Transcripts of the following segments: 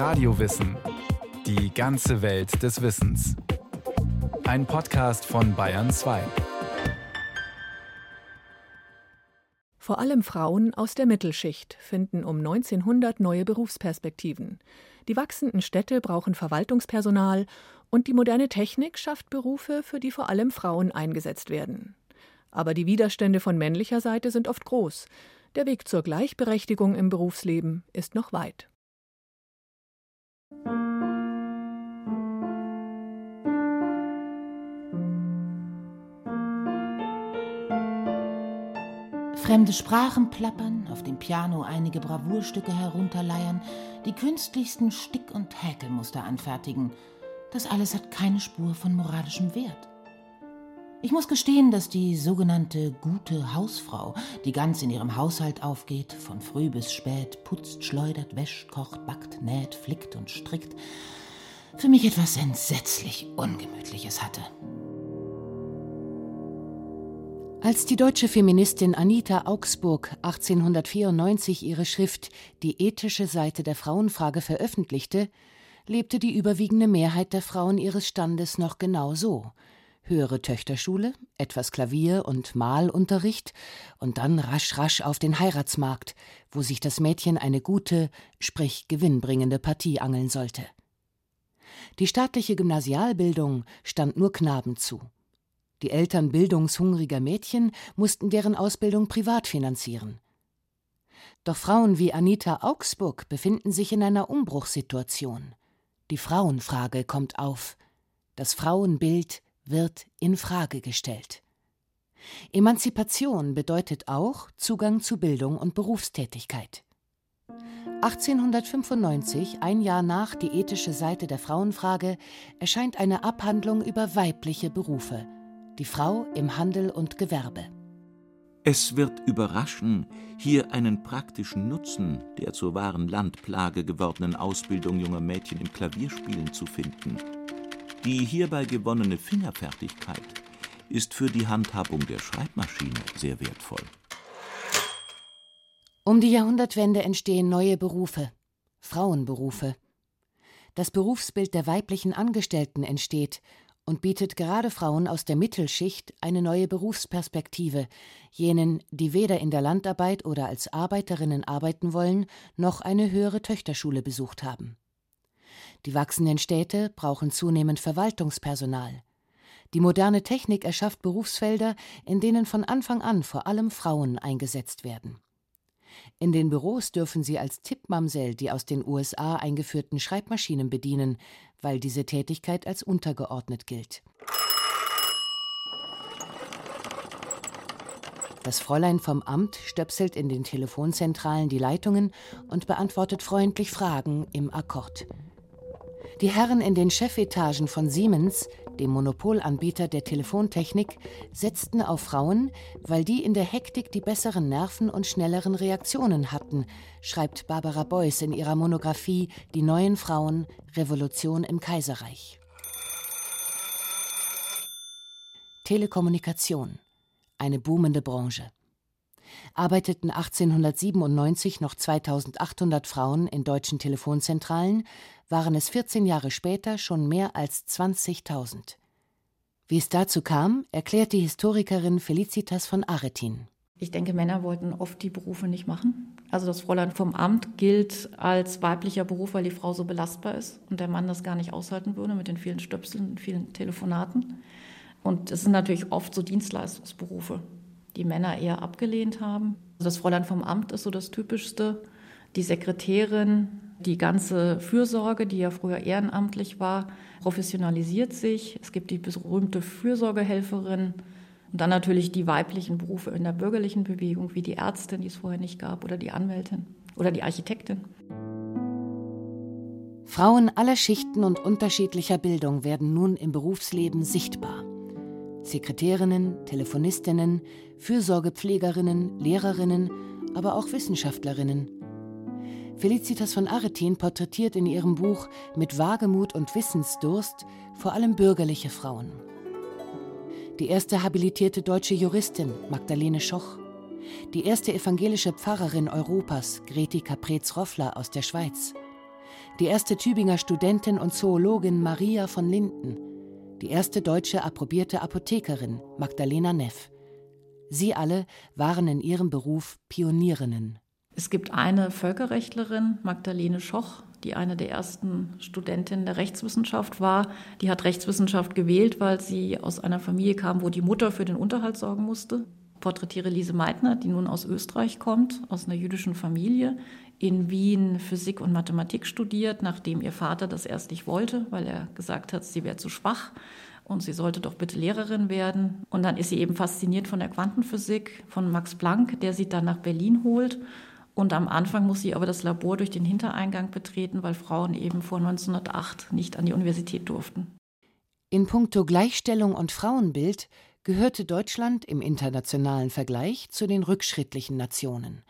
Radiowissen. Die ganze Welt des Wissens. Ein Podcast von Bayern 2. Vor allem Frauen aus der Mittelschicht finden um 1900 neue Berufsperspektiven. Die wachsenden Städte brauchen Verwaltungspersonal und die moderne Technik schafft Berufe, für die vor allem Frauen eingesetzt werden. Aber die Widerstände von männlicher Seite sind oft groß. Der Weg zur Gleichberechtigung im Berufsleben ist noch weit. Fremde Sprachen plappern, auf dem Piano einige Bravourstücke herunterleiern, die künstlichsten Stick- und Häkelmuster anfertigen. Das alles hat keine Spur von moralischem Wert. Ich muss gestehen, dass die sogenannte gute Hausfrau, die ganz in ihrem Haushalt aufgeht, von früh bis spät putzt, schleudert, wäscht, kocht, backt, näht, flickt und strickt, für mich etwas entsetzlich Ungemütliches hatte. Als die deutsche Feministin Anita Augsburg 1894 ihre Schrift Die ethische Seite der Frauenfrage veröffentlichte, lebte die überwiegende Mehrheit der Frauen ihres Standes noch genau so – höhere Töchterschule, etwas Klavier und Malunterricht und dann rasch rasch auf den Heiratsmarkt, wo sich das Mädchen eine gute, sprich gewinnbringende Partie angeln sollte. Die staatliche Gymnasialbildung stand nur Knaben zu. Die Eltern bildungshungriger Mädchen mussten deren Ausbildung privat finanzieren. Doch Frauen wie Anita Augsburg befinden sich in einer Umbruchssituation. Die Frauenfrage kommt auf. Das Frauenbild wird in Frage gestellt. Emanzipation bedeutet auch Zugang zu Bildung und Berufstätigkeit. 1895, ein Jahr nach die ethische Seite der Frauenfrage, erscheint eine Abhandlung über weibliche Berufe, die Frau im Handel und Gewerbe. Es wird überraschen, hier einen praktischen Nutzen der zur wahren Landplage gewordenen Ausbildung junger Mädchen im Klavierspielen zu finden. Die hierbei gewonnene Fingerfertigkeit ist für die Handhabung der Schreibmaschine sehr wertvoll. Um die Jahrhundertwende entstehen neue Berufe, Frauenberufe. Das Berufsbild der weiblichen Angestellten entsteht und bietet gerade Frauen aus der Mittelschicht eine neue Berufsperspektive, jenen, die weder in der Landarbeit oder als Arbeiterinnen arbeiten wollen, noch eine höhere Töchterschule besucht haben. Die wachsenden Städte brauchen zunehmend Verwaltungspersonal. Die moderne Technik erschafft Berufsfelder, in denen von Anfang an vor allem Frauen eingesetzt werden. In den Büros dürfen sie als Tippmamsell die aus den USA eingeführten Schreibmaschinen bedienen, weil diese Tätigkeit als untergeordnet gilt. Das Fräulein vom Amt stöpselt in den Telefonzentralen die Leitungen und beantwortet freundlich Fragen im Akkord. Die Herren in den Chefetagen von Siemens, dem Monopolanbieter der Telefontechnik, setzten auf Frauen, weil die in der Hektik die besseren Nerven und schnelleren Reaktionen hatten, schreibt Barbara Beuys in ihrer Monographie Die neuen Frauen Revolution im Kaiserreich. Telekommunikation eine boomende Branche. Arbeiteten 1897 noch 2800 Frauen in deutschen Telefonzentralen, waren es 14 Jahre später schon mehr als 20.000. Wie es dazu kam, erklärt die Historikerin Felicitas von Aretin. Ich denke, Männer wollten oft die Berufe nicht machen. Also das Fräulein vom Amt gilt als weiblicher Beruf, weil die Frau so belastbar ist und der Mann das gar nicht aushalten würde mit den vielen Stöpseln und vielen Telefonaten. Und es sind natürlich oft so Dienstleistungsberufe, die Männer eher abgelehnt haben. Also das Fräulein vom Amt ist so das Typischste. Die Sekretärin, die ganze Fürsorge, die ja früher ehrenamtlich war, professionalisiert sich. Es gibt die berühmte Fürsorgehelferin und dann natürlich die weiblichen Berufe in der bürgerlichen Bewegung, wie die Ärztin, die es vorher nicht gab, oder die Anwältin oder die Architektin. Frauen aller Schichten und unterschiedlicher Bildung werden nun im Berufsleben sichtbar. Sekretärinnen, Telefonistinnen, Fürsorgepflegerinnen, Lehrerinnen, aber auch Wissenschaftlerinnen. Felicitas von Aretin porträtiert in ihrem Buch Mit Wagemut und Wissensdurst vor allem bürgerliche Frauen. Die erste habilitierte deutsche Juristin Magdalene Schoch, die erste evangelische Pfarrerin Europas Greti Caprez-Roffler aus der Schweiz, die erste Tübinger Studentin und Zoologin Maria von Linden, die erste deutsche approbierte Apothekerin Magdalena Neff. Sie alle waren in ihrem Beruf Pionierinnen. Es gibt eine Völkerrechtlerin, Magdalene Schoch, die eine der ersten Studentinnen der Rechtswissenschaft war. Die hat Rechtswissenschaft gewählt, weil sie aus einer Familie kam, wo die Mutter für den Unterhalt sorgen musste. Porträtiere Lise Meitner, die nun aus Österreich kommt, aus einer jüdischen Familie, in Wien Physik und Mathematik studiert, nachdem ihr Vater das erst nicht wollte, weil er gesagt hat, sie wäre zu schwach und sie sollte doch bitte Lehrerin werden. Und dann ist sie eben fasziniert von der Quantenphysik, von Max Planck, der sie dann nach Berlin holt und am Anfang muss sie aber das Labor durch den Hintereingang betreten, weil Frauen eben vor 1908 nicht an die Universität durften. In puncto Gleichstellung und Frauenbild gehörte Deutschland im internationalen Vergleich zu den rückschrittlichen Nationen.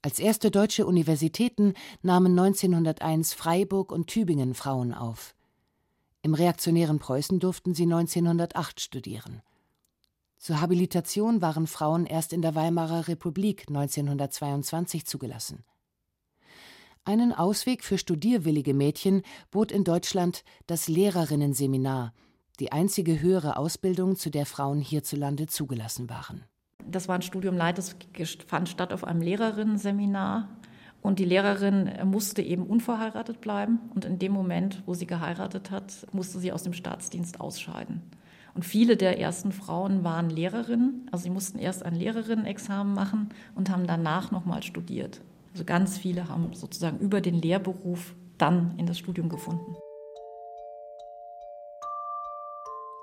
Als erste deutsche Universitäten nahmen 1901 Freiburg und Tübingen Frauen auf. Im reaktionären Preußen durften sie 1908 studieren. Zur Habilitation waren Frauen erst in der Weimarer Republik 1922 zugelassen. Einen Ausweg für studierwillige Mädchen bot in Deutschland das Lehrerinnenseminar, die einzige höhere Ausbildung, zu der Frauen hierzulande zugelassen waren. Das war ein Studium das fand statt auf einem Lehrerinnenseminar. Und die Lehrerin musste eben unverheiratet bleiben. Und in dem Moment, wo sie geheiratet hat, musste sie aus dem Staatsdienst ausscheiden. Und viele der ersten Frauen waren Lehrerinnen. Also sie mussten erst ein Lehrerinnenexamen machen und haben danach nochmal studiert. Also ganz viele haben sozusagen über den Lehrberuf dann in das Studium gefunden.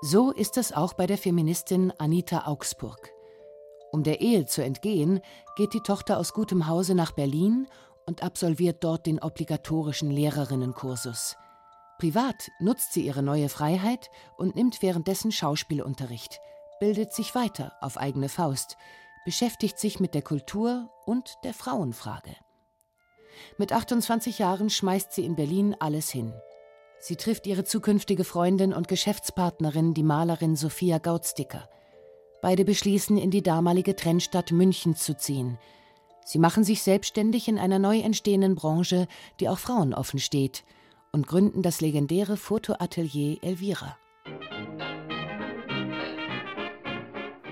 So ist es auch bei der Feministin Anita Augsburg. Um der Ehe zu entgehen, geht die Tochter aus gutem Hause nach Berlin und absolviert dort den obligatorischen Lehrerinnenkursus. Privat nutzt sie ihre neue Freiheit und nimmt währenddessen Schauspielunterricht, bildet sich weiter auf eigene Faust, beschäftigt sich mit der Kultur und der Frauenfrage. Mit 28 Jahren schmeißt sie in Berlin alles hin. Sie trifft ihre zukünftige Freundin und Geschäftspartnerin, die Malerin Sophia Gautsticker. Beide beschließen, in die damalige Trennstadt München zu ziehen. Sie machen sich selbstständig in einer neu entstehenden Branche, die auch Frauen offen steht – und gründen das legendäre Fotoatelier Elvira.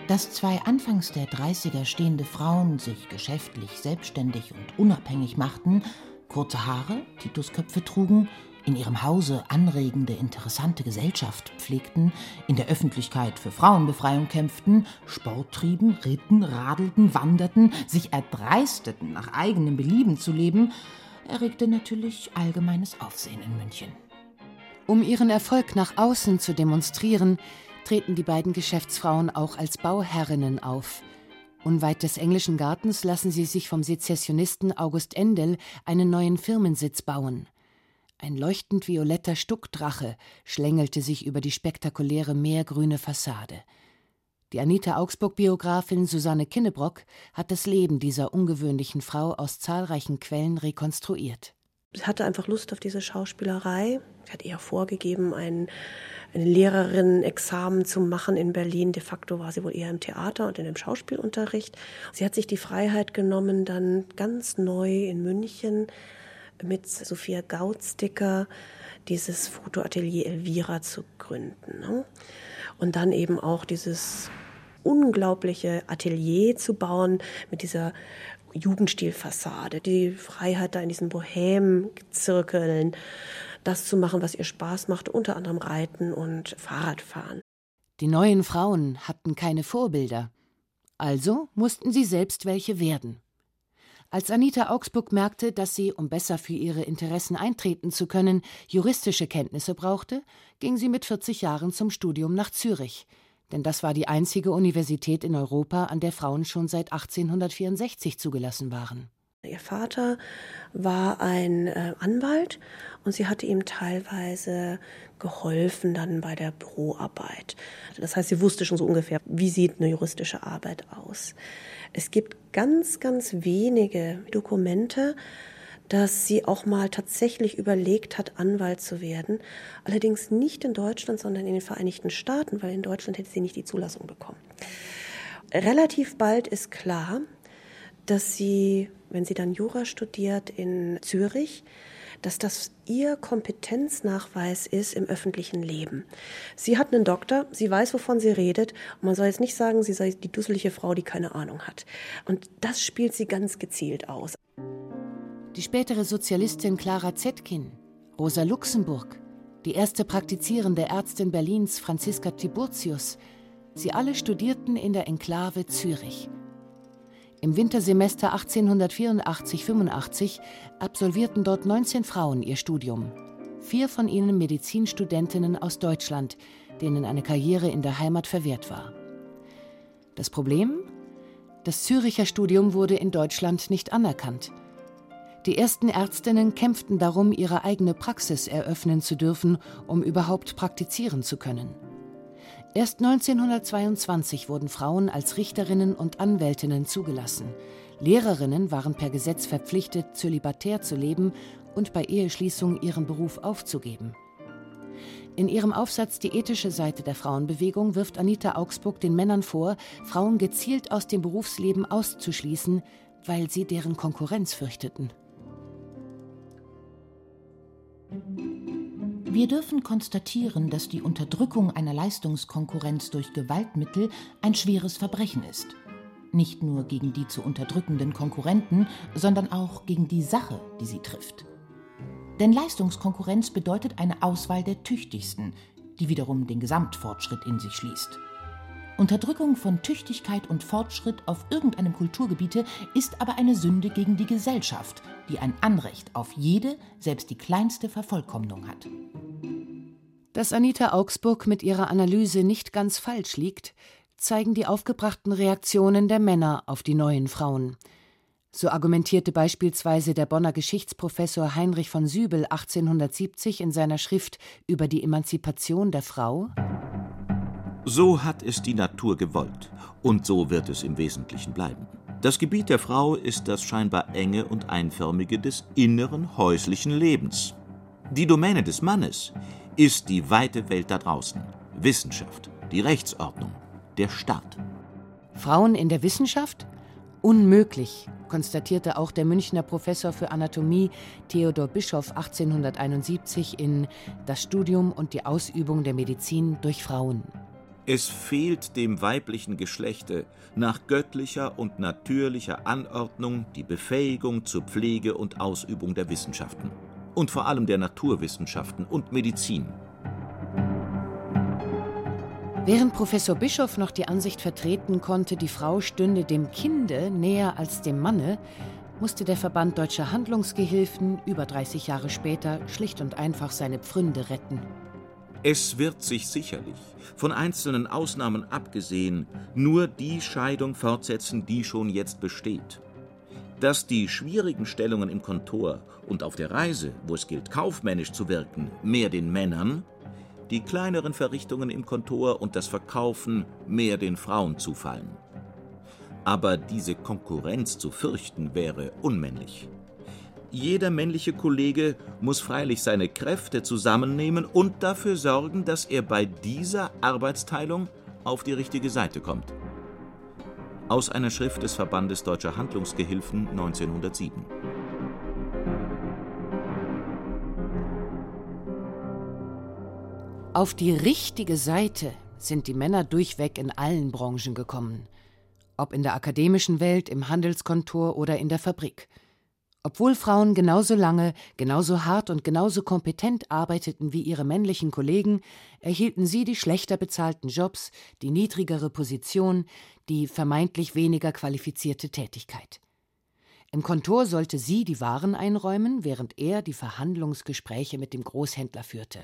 Dass zwei anfangs der 30er stehende Frauen sich geschäftlich, selbstständig und unabhängig machten, kurze Haare, Titusköpfe trugen, in ihrem Hause anregende, interessante Gesellschaft pflegten, in der Öffentlichkeit für Frauenbefreiung kämpften, Sport trieben, ritten, radelten, wanderten, sich erdreisteten, nach eigenem Belieben zu leben, erregte natürlich allgemeines Aufsehen in München. Um ihren Erfolg nach außen zu demonstrieren, treten die beiden Geschäftsfrauen auch als Bauherrinnen auf. Unweit des englischen Gartens lassen sie sich vom Sezessionisten August Endel einen neuen Firmensitz bauen. Ein leuchtend violetter Stuckdrache schlängelte sich über die spektakuläre meergrüne Fassade. Die Anita Augsburg-Biografin Susanne Kinnebrock hat das Leben dieser ungewöhnlichen Frau aus zahlreichen Quellen rekonstruiert. Sie hatte einfach Lust auf diese Schauspielerei. Sie hat eher vorgegeben, ein, ein Lehrerinnen-Examen zu machen in Berlin. De facto war sie wohl eher im Theater und in dem Schauspielunterricht. Sie hat sich die Freiheit genommen, dann ganz neu in München mit Sophia Gautsticker dieses Fotoatelier Elvira zu gründen. Ne? Und dann eben auch dieses unglaubliche Atelier zu bauen mit dieser Jugendstilfassade, die Freiheit da in diesen Bohem-Zirkeln, das zu machen, was ihr Spaß macht, unter anderem Reiten und Fahrradfahren. Die neuen Frauen hatten keine Vorbilder, also mussten sie selbst welche werden. Als Anita Augsburg merkte, dass sie, um besser für ihre Interessen eintreten zu können, juristische Kenntnisse brauchte, ging sie mit 40 Jahren zum Studium nach Zürich, denn das war die einzige Universität in Europa, an der Frauen schon seit 1864 zugelassen waren. Ihr Vater war ein äh, Anwalt und sie hatte ihm teilweise geholfen dann bei der Büroarbeit. Das heißt, sie wusste schon so ungefähr, wie sieht eine juristische Arbeit aus. Es gibt ganz, ganz wenige Dokumente, dass sie auch mal tatsächlich überlegt hat, Anwalt zu werden. Allerdings nicht in Deutschland, sondern in den Vereinigten Staaten, weil in Deutschland hätte sie nicht die Zulassung bekommen. Relativ bald ist klar, dass sie wenn sie dann Jura studiert in Zürich, dass das ihr Kompetenznachweis ist im öffentlichen Leben. Sie hat einen Doktor, sie weiß, wovon sie redet. Und man soll jetzt nicht sagen, sie sei die dusselige Frau, die keine Ahnung hat. Und das spielt sie ganz gezielt aus. Die spätere Sozialistin Clara Zetkin, Rosa Luxemburg, die erste praktizierende Ärztin Berlins Franziska Tiburtius, sie alle studierten in der Enklave Zürich. Im Wintersemester 1884-85 absolvierten dort 19 Frauen ihr Studium. Vier von ihnen Medizinstudentinnen aus Deutschland, denen eine Karriere in der Heimat verwehrt war. Das Problem? Das Züricher Studium wurde in Deutschland nicht anerkannt. Die ersten Ärztinnen kämpften darum, ihre eigene Praxis eröffnen zu dürfen, um überhaupt praktizieren zu können. Erst 1922 wurden Frauen als Richterinnen und Anwältinnen zugelassen. Lehrerinnen waren per Gesetz verpflichtet, zölibatär zu leben und bei Eheschließung ihren Beruf aufzugeben. In ihrem Aufsatz Die ethische Seite der Frauenbewegung wirft Anita Augsburg den Männern vor, Frauen gezielt aus dem Berufsleben auszuschließen, weil sie deren Konkurrenz fürchteten. Wir dürfen konstatieren, dass die Unterdrückung einer Leistungskonkurrenz durch Gewaltmittel ein schweres Verbrechen ist. Nicht nur gegen die zu unterdrückenden Konkurrenten, sondern auch gegen die Sache, die sie trifft. Denn Leistungskonkurrenz bedeutet eine Auswahl der Tüchtigsten, die wiederum den Gesamtfortschritt in sich schließt. Unterdrückung von Tüchtigkeit und Fortschritt auf irgendeinem Kulturgebiete ist aber eine Sünde gegen die Gesellschaft, die ein Anrecht auf jede, selbst die kleinste Vervollkommnung hat. Dass Anita Augsburg mit ihrer Analyse nicht ganz falsch liegt, zeigen die aufgebrachten Reaktionen der Männer auf die neuen Frauen. So argumentierte beispielsweise der Bonner Geschichtsprofessor Heinrich von Sübel 1870 in seiner Schrift über die Emanzipation der Frau so hat es die Natur gewollt, und so wird es im Wesentlichen bleiben. Das Gebiet der Frau ist das scheinbar enge und einförmige des inneren häuslichen Lebens. Die Domäne des Mannes ist die weite Welt da draußen, Wissenschaft, die Rechtsordnung, der Staat. Frauen in der Wissenschaft? Unmöglich, konstatierte auch der Münchner Professor für Anatomie Theodor Bischoff 1871 in Das Studium und die Ausübung der Medizin durch Frauen. Es fehlt dem weiblichen Geschlechte nach göttlicher und natürlicher Anordnung die Befähigung zur Pflege und Ausübung der Wissenschaften und vor allem der Naturwissenschaften und Medizin. Während Professor Bischof noch die Ansicht vertreten konnte, die Frau stünde dem Kinde näher als dem Manne, musste der Verband Deutscher Handlungsgehilfen über 30 Jahre später schlicht und einfach seine Pfründe retten. Es wird sich sicherlich, von einzelnen Ausnahmen abgesehen, nur die Scheidung fortsetzen, die schon jetzt besteht. Dass die schwierigen Stellungen im Kontor und auf der Reise, wo es gilt, kaufmännisch zu wirken, mehr den Männern, die kleineren Verrichtungen im Kontor und das Verkaufen mehr den Frauen zufallen. Aber diese Konkurrenz zu fürchten wäre unmännlich. Jeder männliche Kollege muss freilich seine Kräfte zusammennehmen und dafür sorgen, dass er bei dieser Arbeitsteilung auf die richtige Seite kommt. Aus einer Schrift des Verbandes Deutscher Handlungsgehilfen 1907. Auf die richtige Seite sind die Männer durchweg in allen Branchen gekommen. Ob in der akademischen Welt, im Handelskontor oder in der Fabrik – obwohl Frauen genauso lange, genauso hart und genauso kompetent arbeiteten wie ihre männlichen Kollegen, erhielten sie die schlechter bezahlten Jobs, die niedrigere Position, die vermeintlich weniger qualifizierte Tätigkeit. Im Kontor sollte sie die Waren einräumen, während er die Verhandlungsgespräche mit dem Großhändler führte.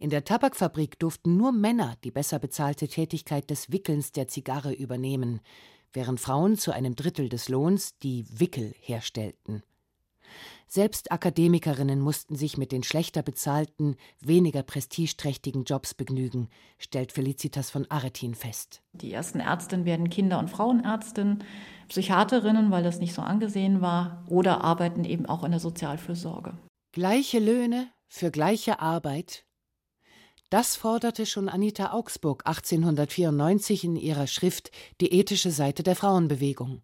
In der Tabakfabrik durften nur Männer die besser bezahlte Tätigkeit des Wickelns der Zigarre übernehmen, während Frauen zu einem Drittel des Lohns die Wickel herstellten. Selbst Akademikerinnen mussten sich mit den schlechter bezahlten, weniger prestigeträchtigen Jobs begnügen, stellt Felicitas von Aretin fest. Die ersten Ärztinnen werden Kinder- und Frauenärztinnen, Psychiaterinnen, weil das nicht so angesehen war, oder arbeiten eben auch in der Sozialfürsorge. Gleiche Löhne für gleiche Arbeit das forderte schon Anita Augsburg 1894 in ihrer Schrift Die ethische Seite der Frauenbewegung.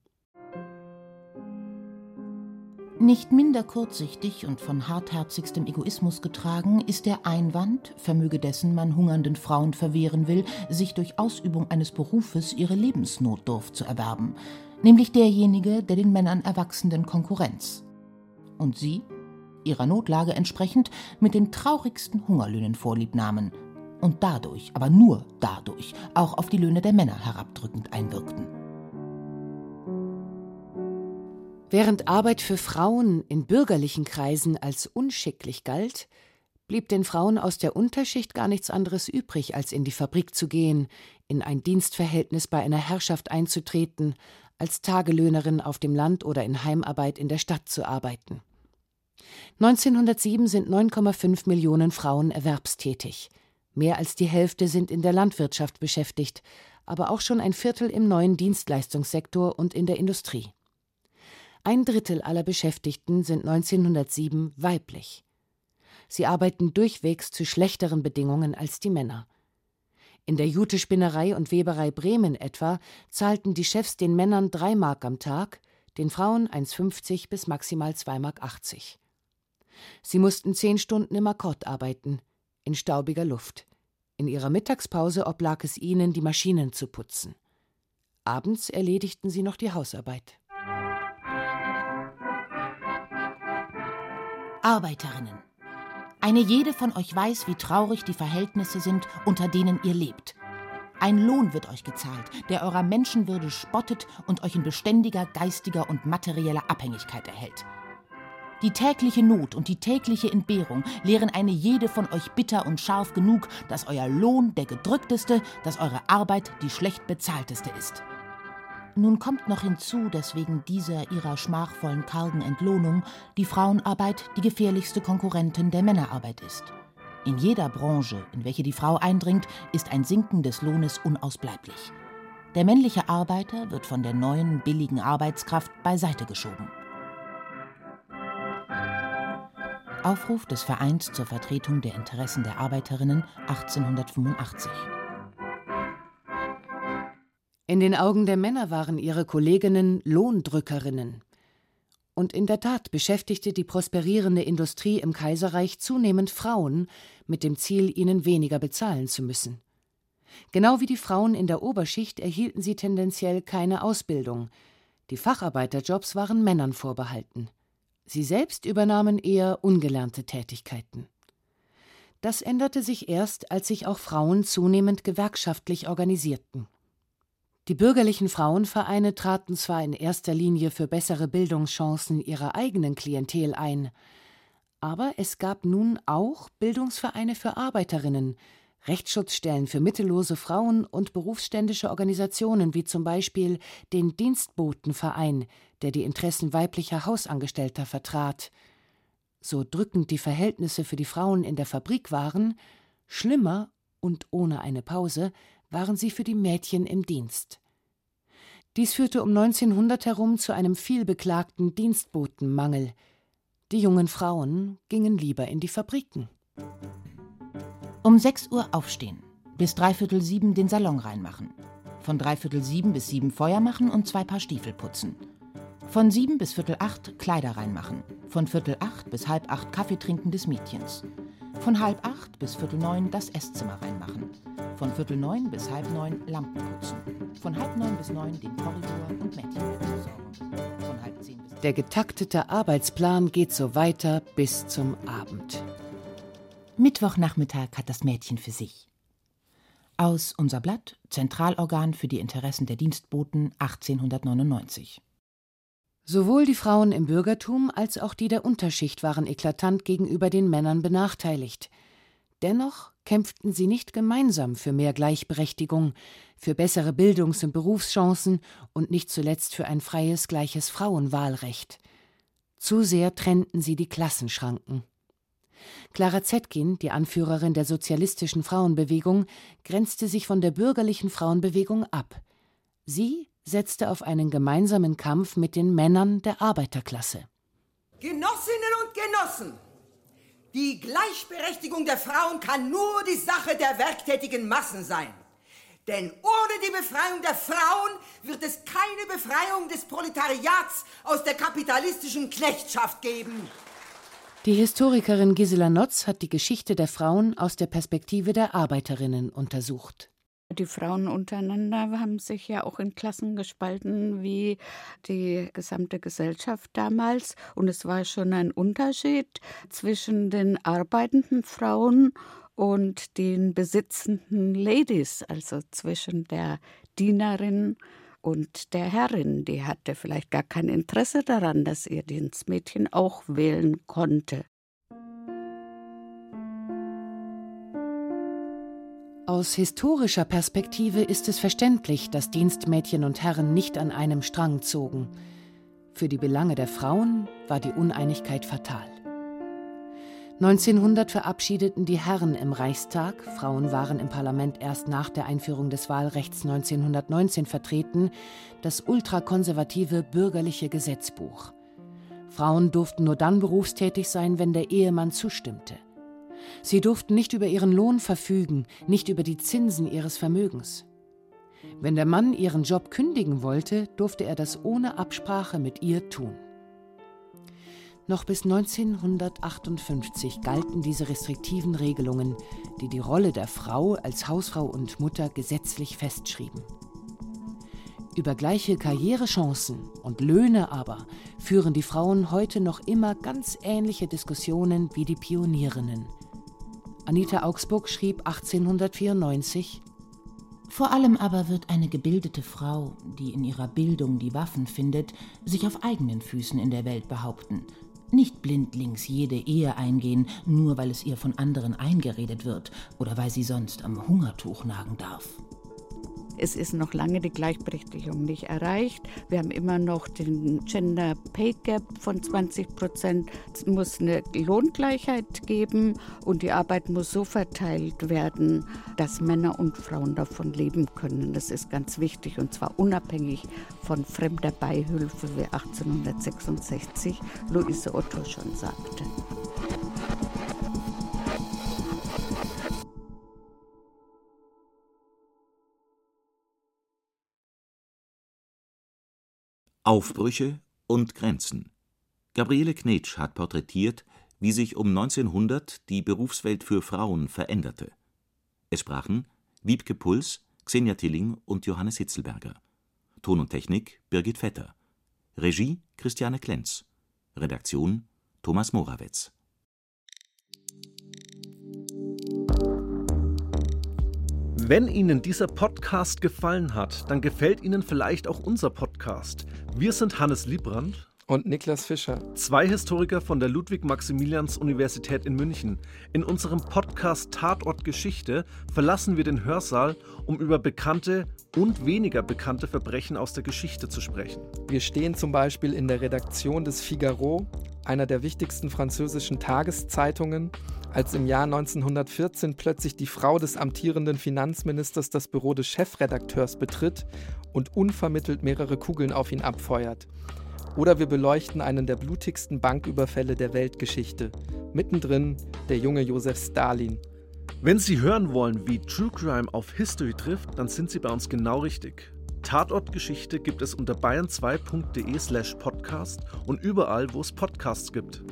Nicht minder kurzsichtig und von hartherzigstem Egoismus getragen ist der Einwand, vermöge dessen man hungernden Frauen verwehren will, sich durch Ausübung eines Berufes ihre Lebensnotdurft zu erwerben, nämlich derjenige der den Männern erwachsenden Konkurrenz. Und sie, ihrer Notlage entsprechend, mit den traurigsten Hungerlöhnen vorliebnahmen und dadurch, aber nur dadurch, auch auf die Löhne der Männer herabdrückend einwirkten. Während Arbeit für Frauen in bürgerlichen Kreisen als unschicklich galt, blieb den Frauen aus der Unterschicht gar nichts anderes übrig, als in die Fabrik zu gehen, in ein Dienstverhältnis bei einer Herrschaft einzutreten, als Tagelöhnerin auf dem Land oder in Heimarbeit in der Stadt zu arbeiten. 1907 sind 9,5 Millionen Frauen erwerbstätig. Mehr als die Hälfte sind in der Landwirtschaft beschäftigt, aber auch schon ein Viertel im neuen Dienstleistungssektor und in der Industrie. Ein Drittel aller Beschäftigten sind 1907 weiblich. Sie arbeiten durchwegs zu schlechteren Bedingungen als die Männer. In der Jutespinnerei und Weberei Bremen etwa zahlten die Chefs den Männern drei Mark am Tag, den Frauen 1,50 bis maximal 2,80 Mark. Sie mussten zehn Stunden im Akkord arbeiten, in staubiger Luft. In ihrer Mittagspause oblag es ihnen, die Maschinen zu putzen. Abends erledigten sie noch die Hausarbeit. Arbeiterinnen. Eine jede von euch weiß, wie traurig die Verhältnisse sind, unter denen ihr lebt. Ein Lohn wird euch gezahlt, der eurer Menschenwürde spottet und euch in beständiger geistiger und materieller Abhängigkeit erhält. Die tägliche Not und die tägliche Entbehrung lehren eine jede von euch bitter und scharf genug, dass euer Lohn der gedrückteste, dass eure Arbeit die schlecht bezahlteste ist. Nun kommt noch hinzu, dass wegen dieser ihrer schmachvollen kargen Entlohnung die Frauenarbeit die gefährlichste Konkurrentin der Männerarbeit ist. In jeder Branche, in welche die Frau eindringt, ist ein Sinken des Lohnes unausbleiblich. Der männliche Arbeiter wird von der neuen billigen Arbeitskraft beiseite geschoben. Aufruf des Vereins zur Vertretung der Interessen der Arbeiterinnen 1885 in den Augen der Männer waren ihre Kolleginnen Lohndrückerinnen. Und in der Tat beschäftigte die prosperierende Industrie im Kaiserreich zunehmend Frauen mit dem Ziel, ihnen weniger bezahlen zu müssen. Genau wie die Frauen in der Oberschicht erhielten sie tendenziell keine Ausbildung. Die Facharbeiterjobs waren Männern vorbehalten. Sie selbst übernahmen eher ungelernte Tätigkeiten. Das änderte sich erst, als sich auch Frauen zunehmend gewerkschaftlich organisierten. Die bürgerlichen Frauenvereine traten zwar in erster Linie für bessere Bildungschancen ihrer eigenen Klientel ein, aber es gab nun auch Bildungsvereine für Arbeiterinnen, Rechtsschutzstellen für mittellose Frauen und berufsständische Organisationen wie zum Beispiel den Dienstbotenverein, der die Interessen weiblicher Hausangestellter vertrat. So drückend die Verhältnisse für die Frauen in der Fabrik waren, schlimmer und ohne eine Pause waren sie für die Mädchen im Dienst. Dies führte um 1900 herum zu einem vielbeklagten Dienstbotenmangel. Die jungen Frauen gingen lieber in die Fabriken. Um 6 Uhr aufstehen, bis dreiviertel sieben den Salon reinmachen. Von dreiviertel sieben bis sieben Feuer machen und zwei Paar Stiefel putzen. Von sieben bis viertel acht Kleider reinmachen. Von viertel acht bis halb acht Kaffee trinken des Mädchens. Von halb acht bis viertel neun das Esszimmer reinmachen. Von viertel neun bis halb neun Lampen putzen. Von halb neun bis neun den Korridor und Mädchenbett besorgen. Von halb zehn bis Der getaktete Arbeitsplan geht so weiter bis zum Abend. Mittwochnachmittag hat das Mädchen für sich. Aus Unser Blatt, Zentralorgan für die Interessen der Dienstboten 1899. Sowohl die Frauen im Bürgertum als auch die der Unterschicht waren eklatant gegenüber den Männern benachteiligt. Dennoch kämpften sie nicht gemeinsam für mehr Gleichberechtigung, für bessere Bildungs- und Berufschancen und nicht zuletzt für ein freies, gleiches Frauenwahlrecht. Zu sehr trennten sie die Klassenschranken. Clara Zetkin, die Anführerin der sozialistischen Frauenbewegung, grenzte sich von der bürgerlichen Frauenbewegung ab. Sie setzte auf einen gemeinsamen Kampf mit den Männern der Arbeiterklasse. Genossinnen und Genossen, die Gleichberechtigung der Frauen kann nur die Sache der werktätigen Massen sein. Denn ohne die Befreiung der Frauen wird es keine Befreiung des Proletariats aus der kapitalistischen Knechtschaft geben. Die Historikerin Gisela Notz hat die Geschichte der Frauen aus der Perspektive der Arbeiterinnen untersucht. Die Frauen untereinander haben sich ja auch in Klassen gespalten, wie die gesamte Gesellschaft damals. Und es war schon ein Unterschied zwischen den arbeitenden Frauen und den besitzenden Ladies, also zwischen der Dienerin und der Herrin. Die hatte vielleicht gar kein Interesse daran, dass ihr Dienstmädchen auch wählen konnte. Aus historischer Perspektive ist es verständlich, dass Dienstmädchen und Herren nicht an einem Strang zogen. Für die Belange der Frauen war die Uneinigkeit fatal. 1900 verabschiedeten die Herren im Reichstag, Frauen waren im Parlament erst nach der Einführung des Wahlrechts 1919 vertreten, das ultrakonservative bürgerliche Gesetzbuch. Frauen durften nur dann berufstätig sein, wenn der Ehemann zustimmte. Sie durften nicht über ihren Lohn verfügen, nicht über die Zinsen ihres Vermögens. Wenn der Mann ihren Job kündigen wollte, durfte er das ohne Absprache mit ihr tun. Noch bis 1958 galten diese restriktiven Regelungen, die die Rolle der Frau als Hausfrau und Mutter gesetzlich festschrieben. Über gleiche Karrierechancen und Löhne aber führen die Frauen heute noch immer ganz ähnliche Diskussionen wie die Pionierinnen. Anita Augsburg schrieb 1894 Vor allem aber wird eine gebildete Frau, die in ihrer Bildung die Waffen findet, sich auf eigenen Füßen in der Welt behaupten, nicht blindlings jede Ehe eingehen, nur weil es ihr von anderen eingeredet wird oder weil sie sonst am Hungertuch nagen darf. Es ist noch lange die Gleichberechtigung nicht erreicht. Wir haben immer noch den Gender Pay Gap von 20 Prozent. Es muss eine Lohngleichheit geben und die Arbeit muss so verteilt werden, dass Männer und Frauen davon leben können. Das ist ganz wichtig und zwar unabhängig von fremder Beihilfe, wie 1866 Luise Otto schon sagte. Aufbrüche und Grenzen. Gabriele Knetsch hat porträtiert, wie sich um 1900 die Berufswelt für Frauen veränderte. Es sprachen Wiebke Puls, Xenia Tilling und Johannes Hitzelberger. Ton und Technik Birgit Vetter. Regie Christiane Klenz. Redaktion Thomas Morawetz Wenn Ihnen dieser Podcast gefallen hat, dann gefällt Ihnen vielleicht auch unser Podcast. Wir sind Hannes Liebrand und Niklas Fischer, zwei Historiker von der Ludwig-Maximilians-Universität in München. In unserem Podcast Tatort Geschichte verlassen wir den Hörsaal, um über bekannte und weniger bekannte Verbrechen aus der Geschichte zu sprechen. Wir stehen zum Beispiel in der Redaktion des Figaro, einer der wichtigsten französischen Tageszeitungen, als im Jahr 1914 plötzlich die Frau des amtierenden Finanzministers das Büro des Chefredakteurs betritt und unvermittelt mehrere Kugeln auf ihn abfeuert. Oder wir beleuchten einen der blutigsten Banküberfälle der Weltgeschichte. Mittendrin der junge Josef Stalin. Wenn Sie hören wollen, wie True Crime auf History trifft, dann sind Sie bei uns genau richtig. Tatortgeschichte gibt es unter bayern2.de slash podcast und überall, wo es Podcasts gibt.